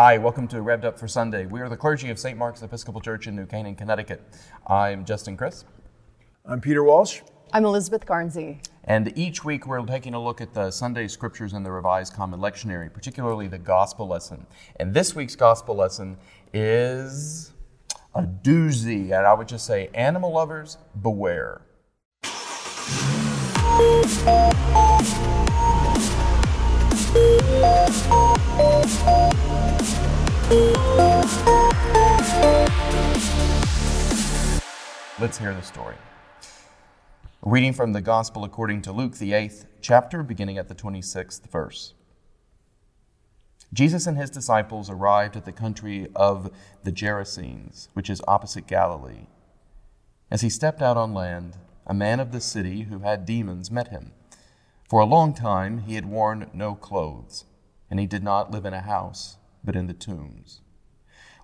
Hi, welcome to Revved Up for Sunday. We are the clergy of St. Mark's Episcopal Church in New Canaan, Connecticut. I'm Justin Crisp. I'm Peter Walsh. I'm Elizabeth Garnsey. And each week we're taking a look at the Sunday scriptures in the Revised Common Lectionary, particularly the Gospel lesson. And this week's Gospel lesson is a doozy. And I would just say, animal lovers, beware. Let's hear the story. Reading from the Gospel according to Luke, the eighth chapter, beginning at the 26th verse. Jesus and his disciples arrived at the country of the Gerasenes, which is opposite Galilee. As he stepped out on land, a man of the city who had demons met him. For a long time he had worn no clothes, and he did not live in a house, but in the tombs.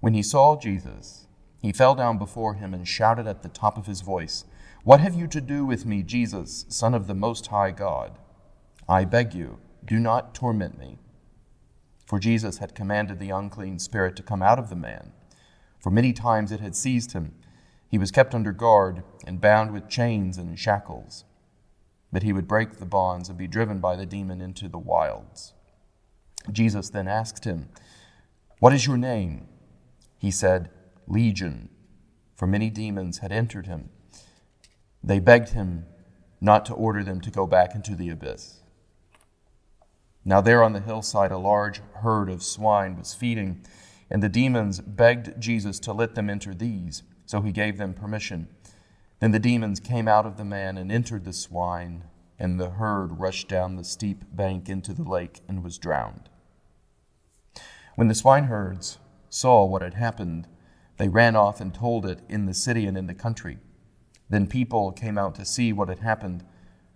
When he saw Jesus, he fell down before him and shouted at the top of his voice, What have you to do with me, Jesus, Son of the Most High God? I beg you, do not torment me. For Jesus had commanded the unclean spirit to come out of the man. For many times it had seized him. He was kept under guard and bound with chains and shackles. But he would break the bonds and be driven by the demon into the wilds. Jesus then asked him, What is your name? He said, Legion, for many demons had entered him. They begged him not to order them to go back into the abyss. Now, there on the hillside, a large herd of swine was feeding, and the demons begged Jesus to let them enter these, so he gave them permission. Then the demons came out of the man and entered the swine, and the herd rushed down the steep bank into the lake and was drowned. When the swineherds saw what had happened, they ran off and told it in the city and in the country. Then people came out to see what had happened.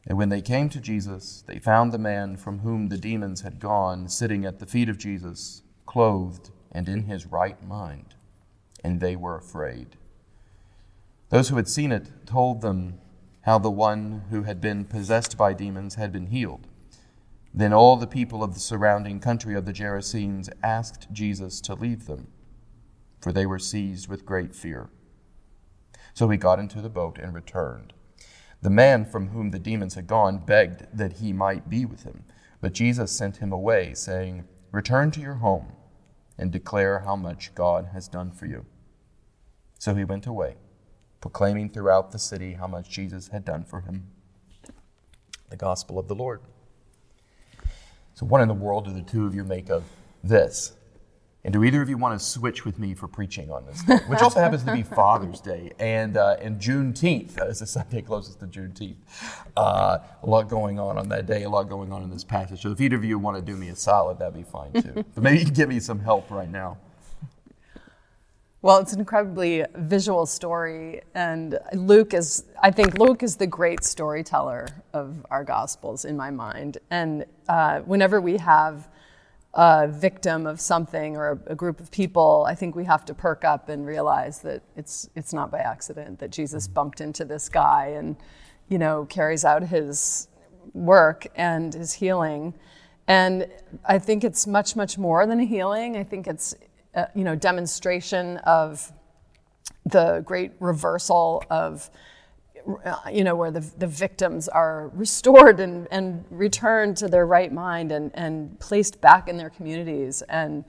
And when they came to Jesus, they found the man from whom the demons had gone sitting at the feet of Jesus, clothed and in his right mind. And they were afraid. Those who had seen it told them how the one who had been possessed by demons had been healed. Then all the people of the surrounding country of the Gerasenes asked Jesus to leave them, for they were seized with great fear. So he got into the boat and returned. The man from whom the demons had gone begged that he might be with him, but Jesus sent him away, saying, Return to your home and declare how much God has done for you. So he went away, proclaiming throughout the city how much Jesus had done for him. The Gospel of the Lord. So, what in the world do the two of you make of this? And do either of you want to switch with me for preaching on this day, which also happens to be Father's Day and uh, and Juneteenth as the Sunday closest to Juneteenth? Uh, a lot going on on that day, a lot going on in this passage. So if either of you want to do me a solid, that'd be fine too. but maybe you can give me some help right now. Well, it's an incredibly visual story, and Luke is, I think Luke is the great storyteller of our Gospels in my mind. And uh, whenever we have a victim of something or a, a, group of people, I think we have to perk up and realize that it's, it's not by accident that Jesus bumped into this guy and, you know, carries out his work and his healing. And I think it's much, much more than a healing. I think it's uh, you know, demonstration of the great reversal of, uh, you know, where the, the victims are restored and, and returned to their right mind and, and placed back in their communities. And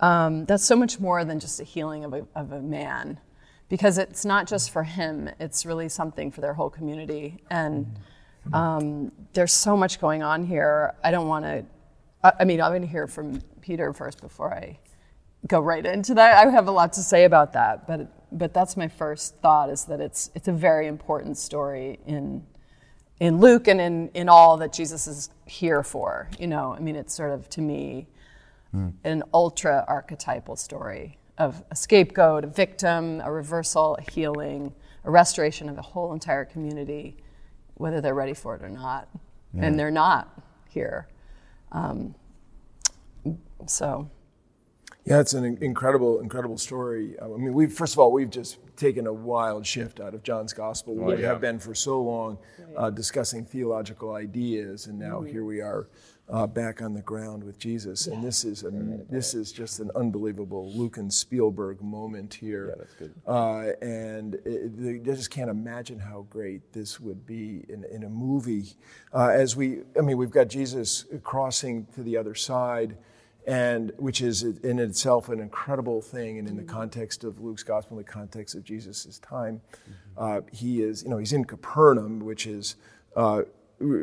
um, that's so much more than just a healing of a, of a man because it's not just for him, it's really something for their whole community. And um, there's so much going on here. I don't want to, I, I mean, I'm going to hear from Peter first before I go right into that. I have a lot to say about that, but but that's my first thought is that it's it's a very important story in in Luke and in in all that Jesus is here for. You know, I mean, it's sort of to me mm. an ultra archetypal story of a scapegoat, a victim, a reversal, a healing, a restoration of the whole entire community, whether they're ready for it or not, yeah. and they're not here. Um, so yeah, it's an incredible, incredible story. I mean, we first of all, we've just taken a wild shift out of John's gospel. We yeah. have been for so long uh, discussing theological ideas, and now mm-hmm. here we are uh, back on the ground with Jesus. And this is a, this is just an unbelievable Luke and Spielberg moment here. Yeah, that's good. Uh, and it, I just can't imagine how great this would be in, in a movie. Uh, as we, I mean, we've got Jesus crossing to the other side, and which is in itself an incredible thing. And in the context of Luke's gospel, in the context of Jesus' time, uh, he is, you know, he's in Capernaum, which is uh,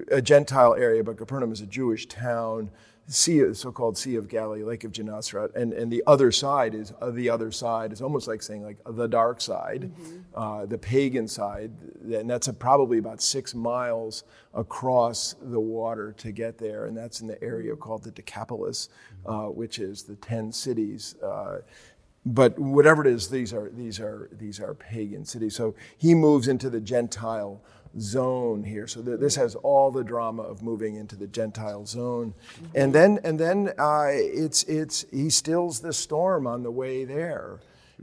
a Gentile area, but Capernaum is a Jewish town. Sea, so-called Sea of Galilee, Lake of Gennesaret, and and the other side is uh, the other side is almost like saying like the dark side, uh, the pagan side, and that's a, probably about six miles across the water to get there, and that's in the area called the Decapolis, uh, which is the ten cities. Uh, but whatever it is, these are these are these are pagan cities. So he moves into the Gentile zone here. So th- this has all the drama of moving into the Gentile zone, and then and then uh, it's it's he stills the storm on the way there.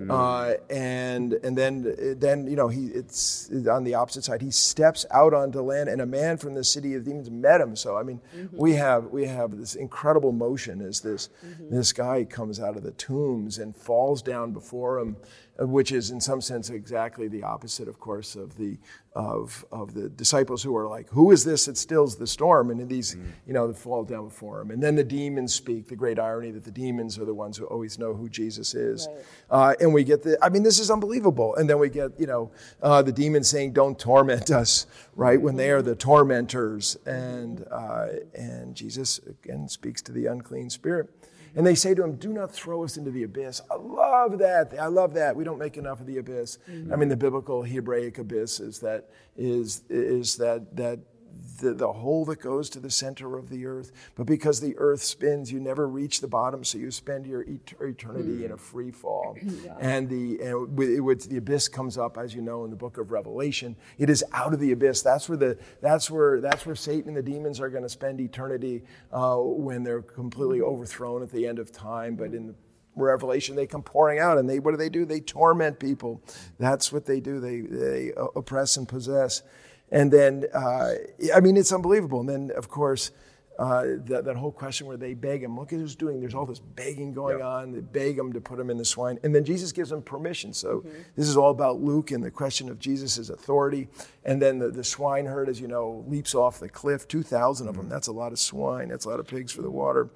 Uh, and and then then you know he it's on the opposite side. He steps out onto land, and a man from the city of demons met him. So I mean, we have we have this incredible motion as this this guy comes out of the tombs and falls down before him, which is in some sense exactly the opposite, of course, of the of of the disciples who are like, "Who is this that stills the storm?" And these you know fall down before him, and then the demons speak. The great irony that the demons are the ones who always know who Jesus is. Uh, and we get the, I mean, this is unbelievable. And then we get, you know, uh, the demons saying, don't torment us, right? When they are the tormentors. And, uh, and Jesus again speaks to the unclean spirit. And they say to him, do not throw us into the abyss. I love that. I love that. We don't make enough of the abyss. I mm-hmm. mean, the biblical Hebraic abyss is that, is, is that, that the, the hole that goes to the center of the earth. But because the earth spins, you never reach the bottom, so you spend your et- eternity in a hmm. free fall. And, the, and with, with the abyss comes up, as you know, in the book of Revelation. It is out of the abyss. That's where, the, that's where, that's where Satan and the demons are going to spend eternity uh, when they're completely hmm. overthrown at the end of time. But hmm. in the Revelation, they come pouring out, and they what do they do? They torment people. That's what they do. They they oppress and possess. And then, uh, I mean, it's unbelievable. And then, of course, uh, that, that whole question where they beg him, look at who's doing, there's all this begging going on. They beg him to put him in the swine. And then Jesus gives them permission. So this is all about Luke and the question of Jesus' authority. And then the, the swineherd, as you know, leaps off the cliff, 2,000 of them. That's a lot of swine. That's a lot of pigs for the water.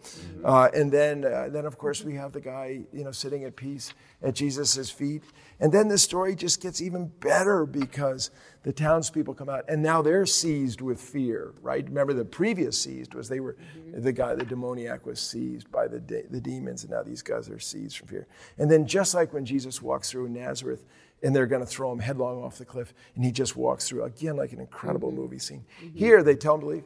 Uh, and then, uh, then, of course, we have the guy, you know, sitting at peace at Jesus' feet. And then the story just gets even better because the townspeople come out and now they're seized with fear, right? Remember the previous seized was they were, mm-hmm. the guy, the demoniac was seized by the, de- the demons and now these guys are seized from fear. And then just like when Jesus walks through Nazareth and they're going to throw him headlong off the cliff and he just walks through, again, like an incredible mm-hmm. movie scene. Mm-hmm. Here they tell him to leave.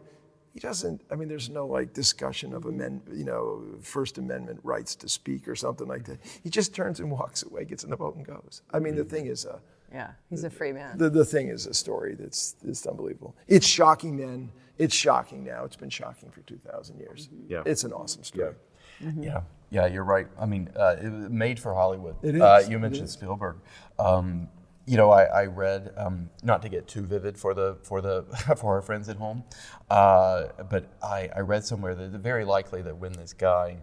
He doesn't i mean there's no like discussion of amend you know first amendment rights to speak or something like that. He just turns and walks away gets in the boat and goes. I mean the thing is a Yeah, he's a free man. the, the thing is a story that's it's unbelievable it's shocking then it's shocking now it's been shocking for 2000 years Yeah. it's an awesome story Yeah, yeah, you're right. I mean, uh, it was made for Hollywood. It is, Uh, you mentioned is. Spielberg. Um, you know, I, I read, um, not to get too vivid for the for the for our friends at home, uh, but I, I read somewhere that it's very likely that when this guy,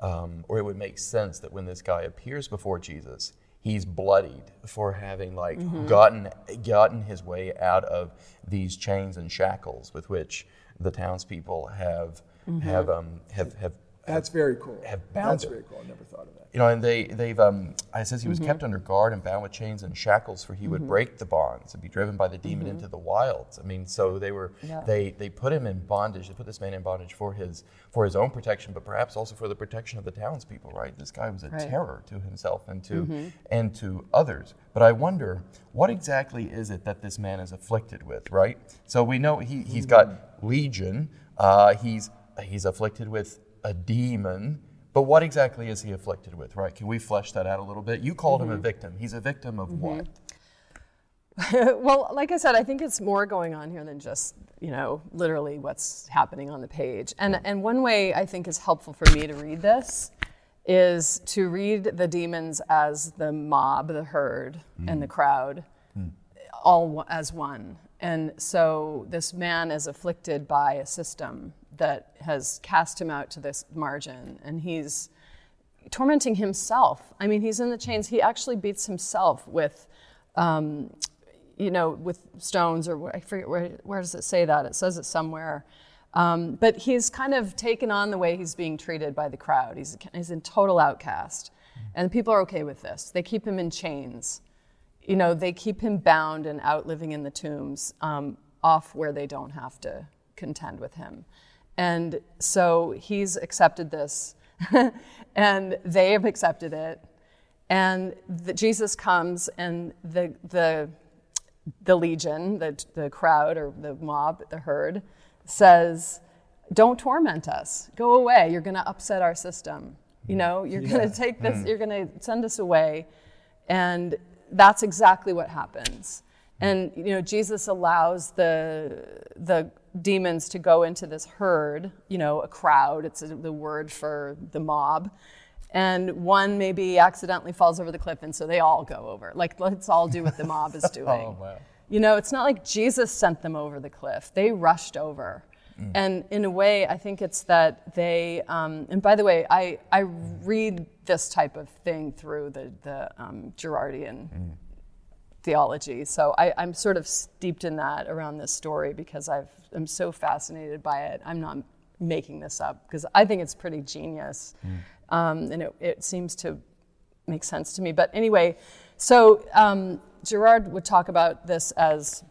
um, or it would make sense that when this guy appears before Jesus, he's bloodied for having like gotten gotten his way out of these chains and shackles with which the townspeople have have um, have have that's very cool. Have bound that's it. very cool. I never thought of that you know, and they they've um, it says he was mm-hmm. kept under guard and bound with chains and shackles, for he would mm-hmm. break the bonds and be driven by the demon mm-hmm. into the wilds. I mean, so they were Yeah. they they put him in bondage. They put this man in bondage for his for his own protection, but perhaps also for the protection of the townspeople. Right? This guy was a Right. terror to himself and to and to others. But I wonder what exactly is it that this man is afflicted with? Right? So we know he he's got legion. Uh, he's he's afflicted with a demon. But what exactly is he afflicted with, right? Can we flesh that out a little bit? You called him a mm-hmm. victim. He's a victim of mm-hmm. what? well, like I said, I think it's more going on here than just you know literally what's happening on the page. And and one way I think is helpful for me to read this is to read the demons as the mob, the herd, and the mm. crowd, mm. all as one. And so this man is afflicted by a system that has cast him out to this margin, and he's tormenting himself. I mean, he's in the chains. He actually beats himself with, um, you know, with stones or I forget where, where does it say that? It says it somewhere. Um, but he's kind of taken on the way he's being treated by the crowd. He's, he's in total outcast. And people are okay with this. They keep him in chains. You know, they keep him bound and out living in the tombs um, off where they don't have to contend with him. And so he's accepted this, and they have accepted it. And the, Jesus comes, and the, the, the legion, the, the crowd or the mob, the herd, says, Don't torment us. Go away. You're going to upset our system. You know, you're yeah. going to take this, mm. you're going to send us away. And that's exactly what happens. And you know, Jesus allows the the demons to go into this herd, you know, a crowd. It's a, the word for the mob. And one maybe accidentally falls over the cliff, and so they all go over. Like, let's all do what the mob is doing. oh, wow. You know, it's not like Jesus sent them over the cliff, they rushed over. Mm. And in a way, I think it's that they, um, and by the way, I, I read this type of thing through the, the um, Girardian mm. Theology. So I, I'm sort of steeped in that around this story because I've, I'm so fascinated by it. I'm not making this up because I think it's pretty genius. Mm. Um, and it, it seems to make sense to me. But anyway, so um, Girard would talk about this as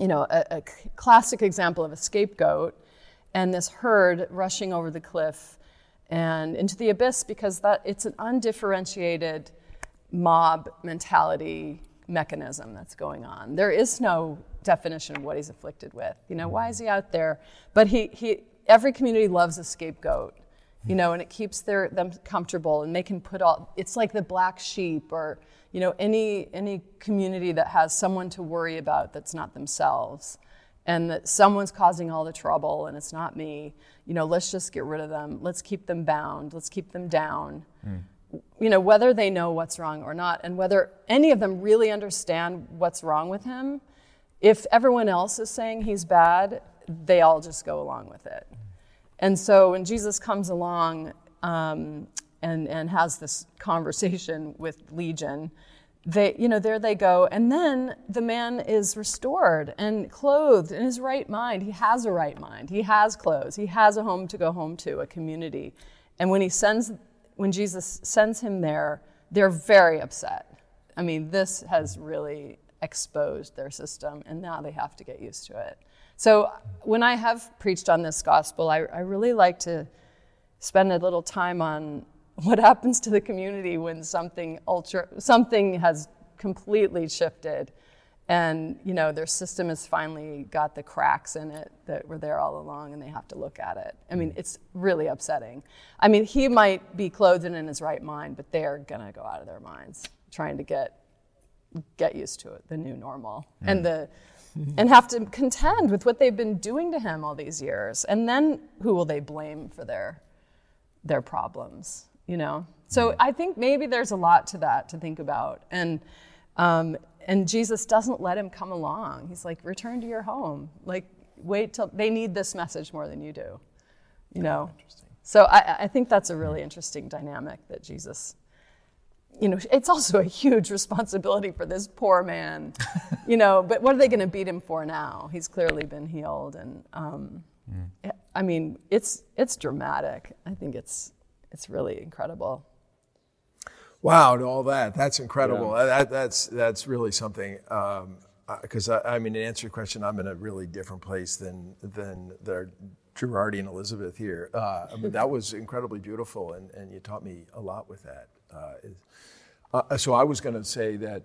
you know, a, a classic example of a scapegoat and this herd rushing over the cliff and into the abyss because that it's an undifferentiated mob mentality mechanism that's going on. There is no definition of what he's afflicted with. You know, why is he out there? But he, he every community loves a scapegoat, you know, and it keeps their them comfortable and they can put all it's like the black sheep or you know, any, any community that has someone to worry about that's not themselves and that someone's causing all the trouble and it's not me, you know, let's just get rid of them. Let's keep them bound. Let's keep them down. Mm. You know, whether they know what's wrong or not, and whether any of them really understand what's wrong with him, if everyone else is saying he's bad, they all just go along with it. And so when Jesus comes along, um, and, and has this conversation with Legion, they, you know, there they go. And then the man is restored and clothed in his right mind. He has a right mind. He has clothes. He has a home to go home to, a community. And when he sends, when Jesus sends him there, they're very upset. I mean, this has really exposed their system, and now they have to get used to it. So when I have preached on this gospel, I, I really like to spend a little time on what happens to the community when something ultra something has completely shifted and you know their system has finally got the cracks in it that were there all along and they have to look at it i mean it's really upsetting i mean he might be clothed in his right mind but they're going to go out of their minds trying to get get used to it the new normal mm. and the and have to contend with what they've been doing to him all these years and then who will they blame for their their problems you know? So mm. I think maybe there's a lot to that to think about. And, um, and Jesus doesn't let him come along. He's like, return to your home. Like, wait till they need this message more than you do, you know? So I, I think that's a really interesting dynamic that Jesus, you know, it's also a huge responsibility for this poor man, you know, but what are they going to beat him for now? He's clearly been healed. And um, mm. I mean, it's, it's dramatic. I think it's, it's really incredible. Wow, to all that. That's incredible. Yeah. That, that's, that's really something. Because, um, I, I, mean, to answer your question, I'm in a really different place than, than the Girardian Elizabeth here. Uh, I mean, that was incredibly beautiful, and, and you taught me a lot with that. Uh, uh, so I was going to say that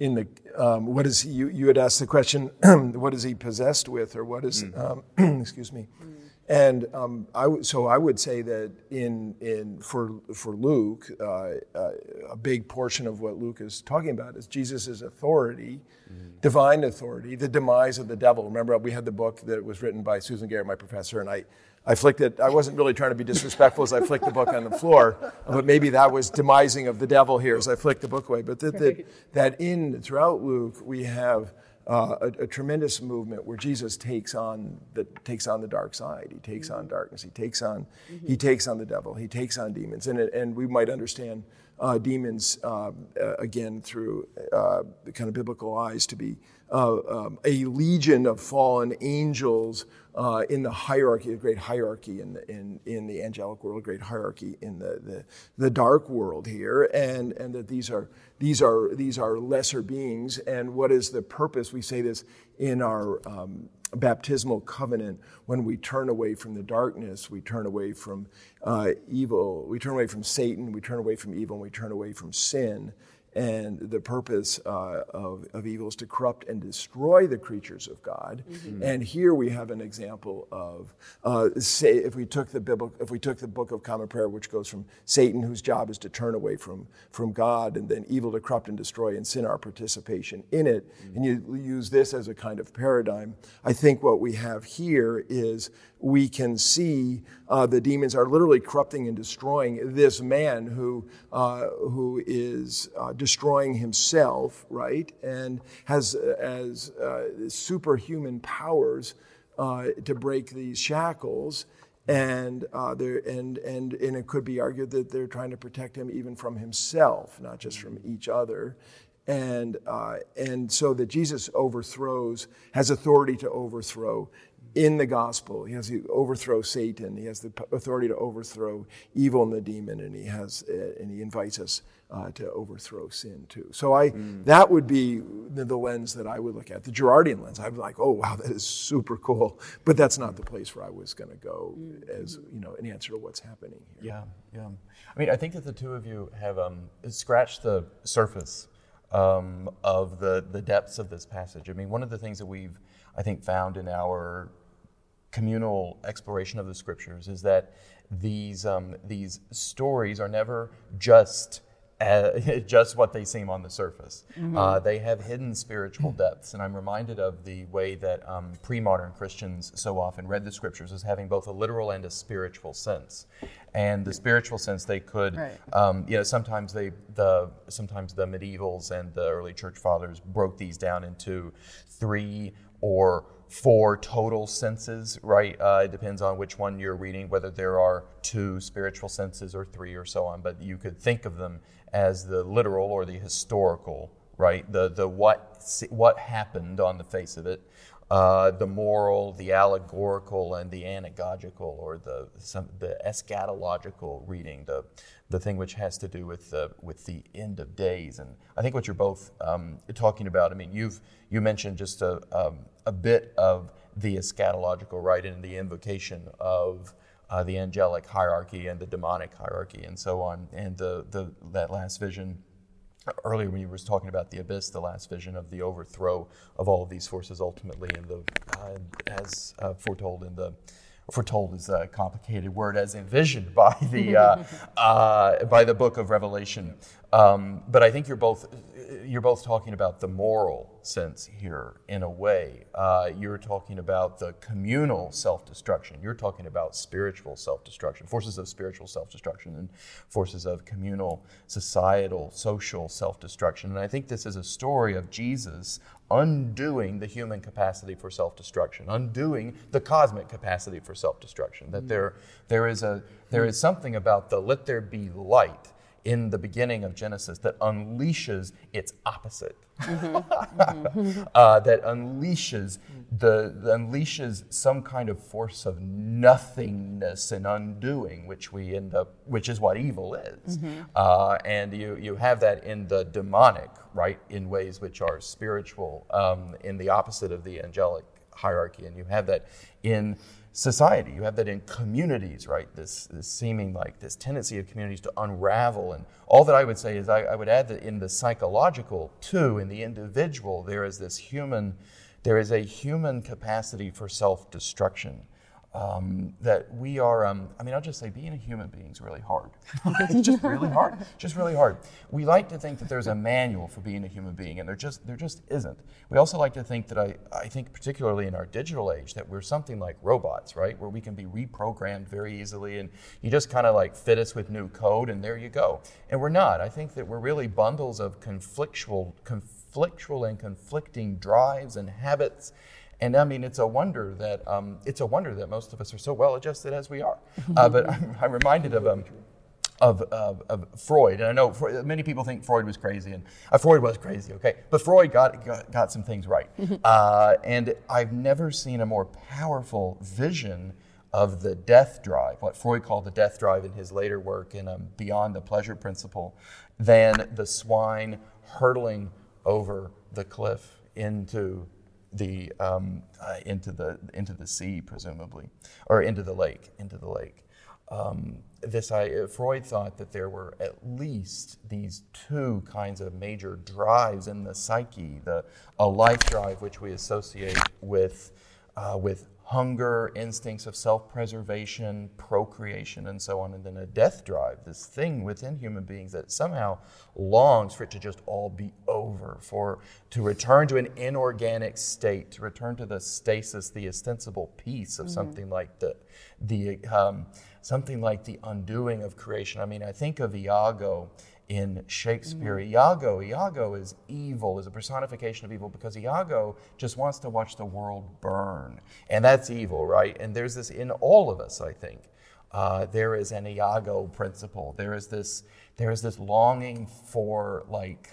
in the um, what is he, you you had asked the question what is he possessed with or what is mm. um, excuse me mm. And um, I w- so I would say that in, in for, for Luke, uh, uh, a big portion of what Luke is talking about is Jesus' authority, mm-hmm. divine authority, the demise of the devil. Remember, we had the book that was written by Susan Garrett, my professor, and I, I flicked it. I wasn't really trying to be disrespectful as I flicked the book on the floor, but maybe that was demising of the devil here as I flicked the book away. But that, that, that in throughout Luke, we have uh, a, a, tremendous movement where Jesus takes on the takes on the dark side. He takes mm-hmm. on darkness. He takes on mm-hmm. he takes on the devil. He takes on demons, and and we might understand uh, demons uh, again through uh, the kind of biblical eyes to be uh, um, a legion of fallen angels uh, in the hierarchy, a great hierarchy in the, in, in the angelic world, great hierarchy in the, the, the dark world here, and, and that these are, these, are, these are lesser beings. And what is the purpose? We say this in our um, baptismal covenant when we turn away from the darkness, we turn away from uh, evil, we turn away from Satan, we turn away from evil, and we turn away from sin. And the purpose uh, of, of evil is to corrupt and destroy the creatures of God. Mm-hmm. And here we have an example of, uh, say, if we took the biblical, if we took the Book of Common Prayer, which goes from Satan, whose job is to turn away from, from God, and then evil to corrupt and destroy, and sin our participation in it, mm-hmm. and you use this as a kind of paradigm. I think what we have here is we can see uh, the demons are literally corrupting and destroying this man who, uh, who is uh, destroying himself, right? And has as uh, superhuman powers uh, to break these shackles. And, uh, and, and, and it could be argued that they're trying to protect him even from himself, not just from each other and uh, and so that Jesus overthrows has authority to overthrow in the gospel. He has to overthrow Satan. He has the authority to overthrow evil and the demon, and he has uh, and he invites us uh, to overthrow sin too. So I mm. that would be the, the, lens that I would look at, the Girardian lens. I'd be like, oh wow, that is super cool. But that's not the place where I was going to go mm. as you know an answer to what's happening here. Yeah, yeah. I mean, I think that the two of you have um, scratched the surface um, of the the depths of this passage. I mean, one of the things that we've I think found in our communal exploration of the scriptures is that these, um, these stories are never just uh, just what they seem on the surface. Mm-hmm. Uh, they have hidden spiritual depths, and I'm reminded of the way that um, pre-modern Christians so often read the scriptures as having both a literal and a spiritual sense. And the spiritual sense, they could, right. um, you know, sometimes they, the sometimes the medievals and the early church fathers broke these down into three or four total senses, right? Uh, it depends on which one you're reading, whether there are two spiritual senses or three or so on, but you could think of them as the literal or the historical, right? The, the what, what happened on the face of it, uh, the moral, the allegorical, and the anagogical, or the, some, the eschatological reading, the, the thing which has to do with the, with the end of days. And I think what you're both um, talking about, I mean, you've you mentioned just a, um, a bit of the eschatological, right, and the invocation of uh, the angelic hierarchy and the demonic hierarchy and so on. And the, the, that last vision, earlier when you were talking about the abyss, the last vision of the overthrow of all of these forces ultimately, in the, uh, as uh, foretold in the foretold is a complicated word, as envisioned by the uh, uh, by the book of Revelation. Um, but I think you're both you're both talking about the moral sense here in a way. Uh, you're talking about the communal self-destruction. You're talking about spiritual self-destruction, forces of spiritual self-destruction, and forces of communal, societal, social self-destruction. And I think this is a story of Jesus undoing the human capacity for self-destruction, undoing the cosmic capacity for self-destruction. That there, there is a there is something about the let there be light in the beginning of Genesis that unleashes its opposite. Mm-hmm. uh, that unleashes the, the, unleashes some kind of force of nothingness and undoing, which we end up, which is what evil is. Mm-hmm. Uh, and you you have that in the demonic, right, in ways which are spiritual, um, in the opposite of the angelic hierarchy, and you have that in society. You have that in communities, right? This, this seeming like this tendency of communities to unravel. And all that I would say is I, I would add that in the psychological, too, in the individual, there is this human, there is a human capacity for self destruction. Um, that we are, um, I mean, I'll just say being a human being is really hard. it's just really hard. Just really hard. We like to think that there's a manual for being a human being, and there just, there just isn't. We also like to think that, I, I think, particularly in our digital age, that we're something like robots, right? Where we can be reprogrammed very easily, and you just kind of like fit us with new code, and there you go. And we're not. I think that we're really bundles of conflictual, conflictual and conflicting drives and habits and I mean, it's a wonder that um, it's a wonder that most of us are so well adjusted as we are. Uh, but I'm, I'm, reminded of. Um, of, of, of, Freud, and I know Freud, many people think Freud was crazy, and uh, Freud was crazy, okay? But Freud got, got, got some things right. Uh, and I've never seen a more powerful vision of the death drive, what Freud called the death drive in his later work in um, Beyond the Pleasure Principle, than the swine hurtling over the cliff into the um, uh, into the into the sea, presumably, or into the lake, into the lake. Um, this I, uh, Freud thought that there were at least these two kinds of major drives in the psyche: the a life drive, which we associate with uh, with hunger, instincts of self preservation, procreation, and so on, and then a death drive, this thing within human beings that somehow longs for it to just all be over, for to return to an inorganic state, to return to the stasis, the ostensible peace of mm-hmm. something like the, the um, something like the undoing of creation. I mean, I think of Iago in Shakespeare. Mm-hmm. Iago, Iago is evil, is a personification of evil because Iago just wants to watch the world burn. And that's evil, right? And there's this in all of us, I think. Uh, there is an Iago principle. There is this, there is this longing for like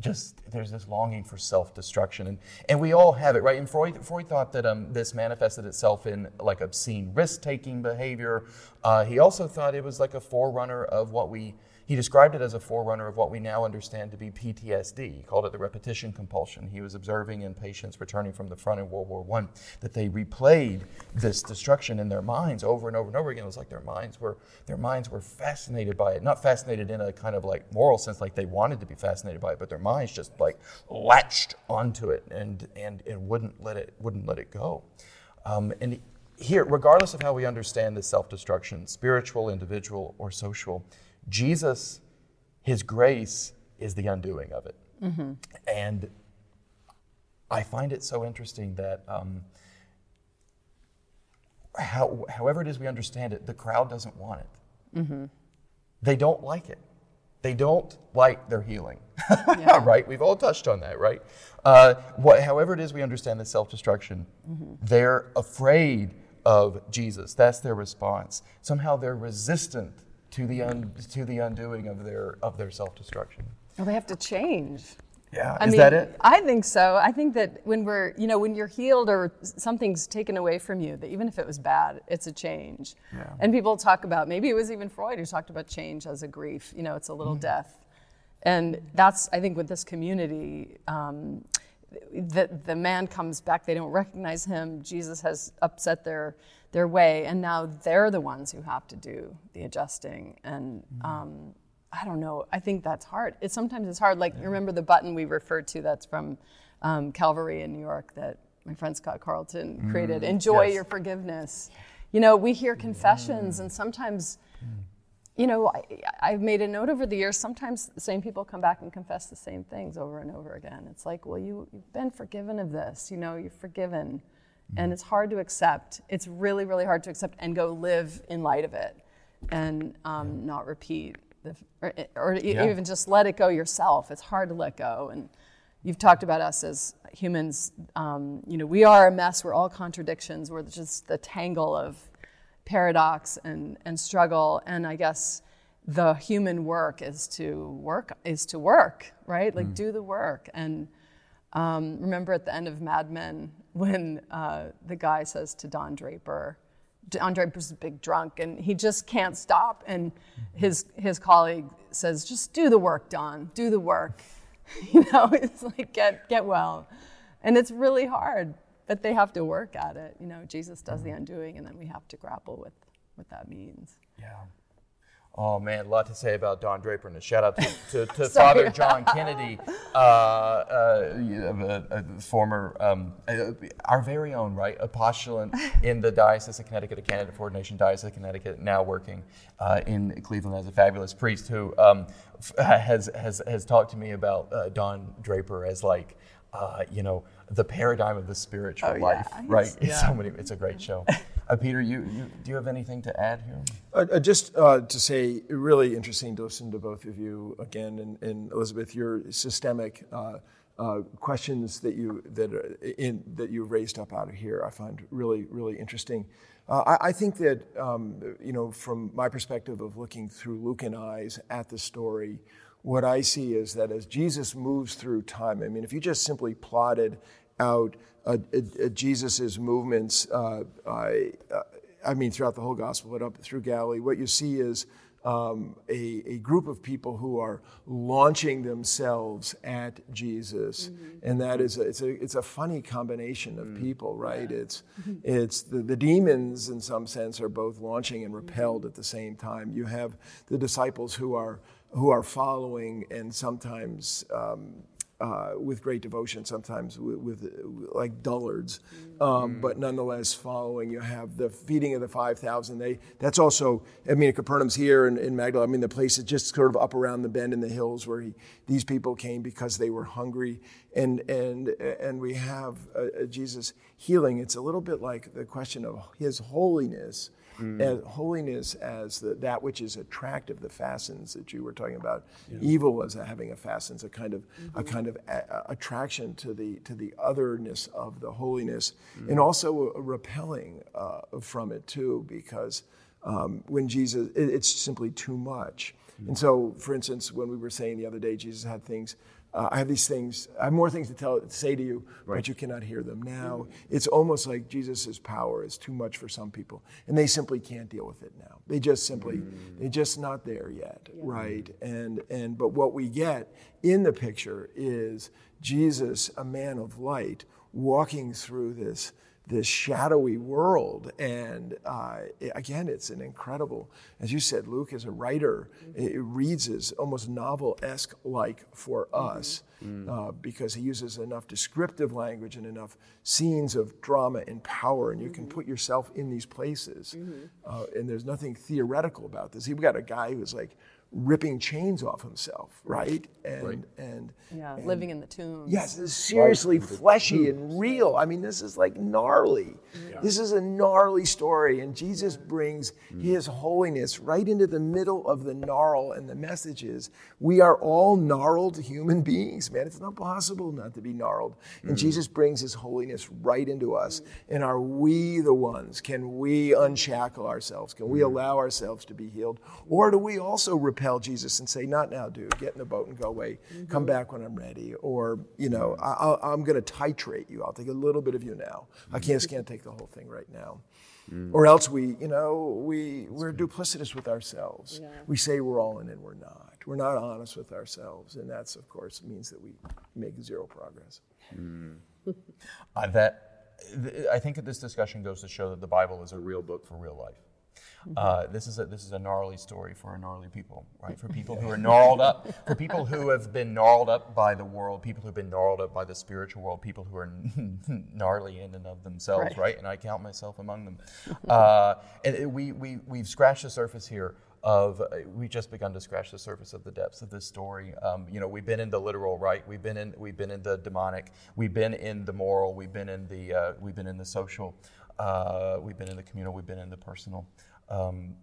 just there's this longing for self-destruction and, and we all have it right and freud, freud thought that um, this manifested itself in like obscene risk-taking behavior uh, he also thought it was like a forerunner of what we he described it as a forerunner of what we now understand to be PTSD. He called it the repetition compulsion. He was observing in patients returning from the front in World War I that they replayed this destruction in their minds over and over and over again. It was like their minds were their minds were fascinated by it, not fascinated in a kind of like moral sense, like they wanted to be fascinated by it, but their minds just like latched onto it and and, and wouldn't let it wouldn't let it go. Um, and here, regardless of how we understand this self-destruction, spiritual, individual, or social, Jesus, his grace is the undoing of it. Mm-hmm. And I find it so interesting that um, how, however it is we understand it, the crowd doesn't want it. Mm-hmm. They don't like it. They don't like their healing, yeah. right? We've all touched on that, right? Uh, what, however it is we understand the self-destruction, mm-hmm. they're afraid of Jesus. That's their response. Somehow they're resistant to the un, to the undoing of their of their self destruction. Well, they have to change. Yeah, I is mean, that it? I think so. I think that when we're, you know, when you're healed or something's taken away from you, that even if it was bad, it's a change. Yeah. And people talk about maybe it was even Freud who talked about change as a grief. You know, it's a little mm. death, and that's I think with this community. Um, the, the man comes back, they don't recognize him. Jesus has upset their their way, and now they're the ones who have to do the adjusting. And mm-hmm. um, I don't know. I think that's hard. It sometimes it's hard. Like yeah. remember the button we referred to that's from um, Calvary in New York that my friend Scott Carlton mm-hmm. created. Enjoy yes. your forgiveness. You know, we hear confessions, and sometimes. You know, I, have made a note over the years. Sometimes the same people come back and confess the same things over and over again. It's like, well, you, you've been forgiven of this. You know, you're forgiven and it's hard to accept. It's really, really hard to accept and go live in light of it and um, not repeat, the, or, or yeah. even just let it go yourself. It's hard to let go. And you've talked about us as humans. Um, you know, we are a mess. We're all contradictions. We're just the tangle of paradox and, and struggle. And I guess the human work is to work is to work, right? Like mm. do the work and um, remember at the end of Mad Men when uh, the guy says to Don Draper, Don Draper's a big drunk and he just can't stop. And his, his colleague says, just do the work, Don, do the work. You know, it's like, get, get well. And it's really hard, but they have to work at it. You know, Jesus does the undoing and then we have to grapple with what that means. Yeah. Oh man, a lot to say about Don Draper. And a shout out to, to, to Father John Kennedy, uh, uh, a, a former, um, uh, our very own, right, a postulant in the Diocese of Connecticut, a candidate for ordination Diocese of Connecticut, now working uh, in Cleveland as a fabulous priest who um, f- has, has, has talked to me about uh, Don Draper as like, uh, you know, the paradigm of the spiritual Oh, yeah. life, right? It's so many. It's a great show. Uh, Peter, you, you do you have anything to add here? Uh, uh, just uh, to say, really interesting to listen to both of you again, and, and Elizabeth, your systemic uh, uh, questions that you that are in that you raised up out of here, I find really really interesting. Uh, I, I think that um, you know, from my perspective of looking through Lucan eyes at the story, what I see is that as Jesus moves through time, I mean, if you just simply plotted out uh, uh, Jesus's movements, uh, I, uh, I mean, throughout the whole gospel, but up through Galilee, what you see is um, a, a group of people who are launching themselves at Jesus, and that is a, it's a it's a funny combination of people, right? It's it's the, the demons in some sense are both launching and repelled at the same time. You have the disciples who are who are following and sometimes um, uh, with great devotion, sometimes with, with like dullards, um, but nonetheless following. You have the feeding of the five thousand. They that's also. I mean, Capernaum's here in, in Magdala. I mean, the place is just sort of up around the bend in the hills where he, these people came because they were hungry, and and and we have uh, Jesus healing. It's a little bit like the question of His holiness as holiness as the, that which is attractive, the fascinans that you were talking about. Evil as having a fascinans, a kind of a kind of a, a- attraction to the to the otherness of the holiness, and also a, repelling uh, from it too, because um, when Jesus, it, it's simply too much. And so, for instance, when we were saying the other day, Jesus had things. Uh, I have these things. I have more things to tell, say to you, but you cannot hear them now. It's almost like Jesus' power is too much for some people, and they simply can't deal with it now. They just simply, they're just not there yet, right? And and but what we get in the picture is Jesus, a man of light, walking through this this shadowy world. And uh, again, it's an incredible, as you said, Luke is a writer. It, it reads as almost novel esque like for us uh, because he uses enough descriptive language and enough scenes of drama and power, and you can put yourself in these places. Uh, and there's nothing theoretical about this. You've got a guy who's like ripping chains off himself, right? And and Yeah, living in the tomb. Yes, this is seriously fleshy and real. I mean, this is like gnarly. This is a gnarly story, and Jesus brings mm. his holiness right into the middle of the gnarl. And the message is we are all gnarled human beings, man. It's not possible not to be gnarled. And mm. Jesus brings his holiness right into us. Mm. And are we the ones? Can we unshackle ourselves? Can we allow ourselves to be healed? Or do we also repel Jesus and say, Not now, dude, get in the boat and go away. Come back when I'm ready. Or, you know, I, I'll, I'm going to titrate you. I'll take a little bit of you now. I can't, can't take the whole thing right now. Or else we, you know, we, we're duplicitous with ourselves. We say we're all in and we're not. We're not honest with ourselves. And that's, of course, means that we make zero progress. Uh, that th- I think that this discussion goes to show that the Bible is a real book for real life. Uh, this is a this is a gnarly story for a gnarly people, right? For people who are gnarled up, for people who have been gnarled up by the world, people who've been gnarled up by the spiritual world, people who are gnarly in and of themselves, Right. right? And I count myself among them. Uh, and it- we we we've scratched the surface here of uh, we've just begun to scratch the surface of the depths of this story. Um, you know, we've been in the literal, right? We've been in we've been in the demonic. We've been in the moral. We've been in the uh, we've been in the social. Uh, we've been in the communal. We've been in the personal. Um,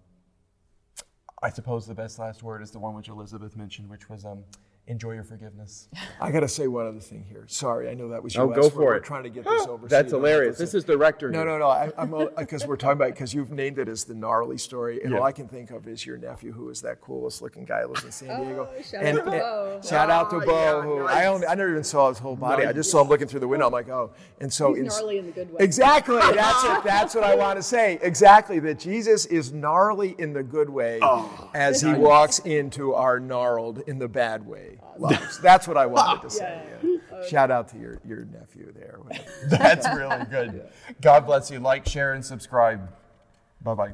I suppose the best last word is the one which Elizabeth mentioned, which was um, enjoy your forgiveness. I got to say one other thing here. Sorry, I know that was you. Oh, go for we're, it. We're trying to get this over. so That's you don't have to hilarious. This is the rector. No, no, no. I, I'm because we're talking about because you've named it as the gnarly story, and all I can think of is your nephew, who is that coolest looking guy who lives in San oh, Diego. shout and, out to and- Bo. shout out to Oh, Bo. yeah, who nice. I only, I never even saw his whole body. I just saw him looking through the window. I'm like, oh, and so He's gnarly in the good way. Exactly. That's it. That's what I want to say. Exactly. That Jesus is gnarly in the good way Oh. as he walks into our gnarled in the bad way loves. That's what I wanted to say. Yeah. Yeah. Shout out to your, your nephew there. That's really good. God bless you. Like, share, and subscribe. Bye bye.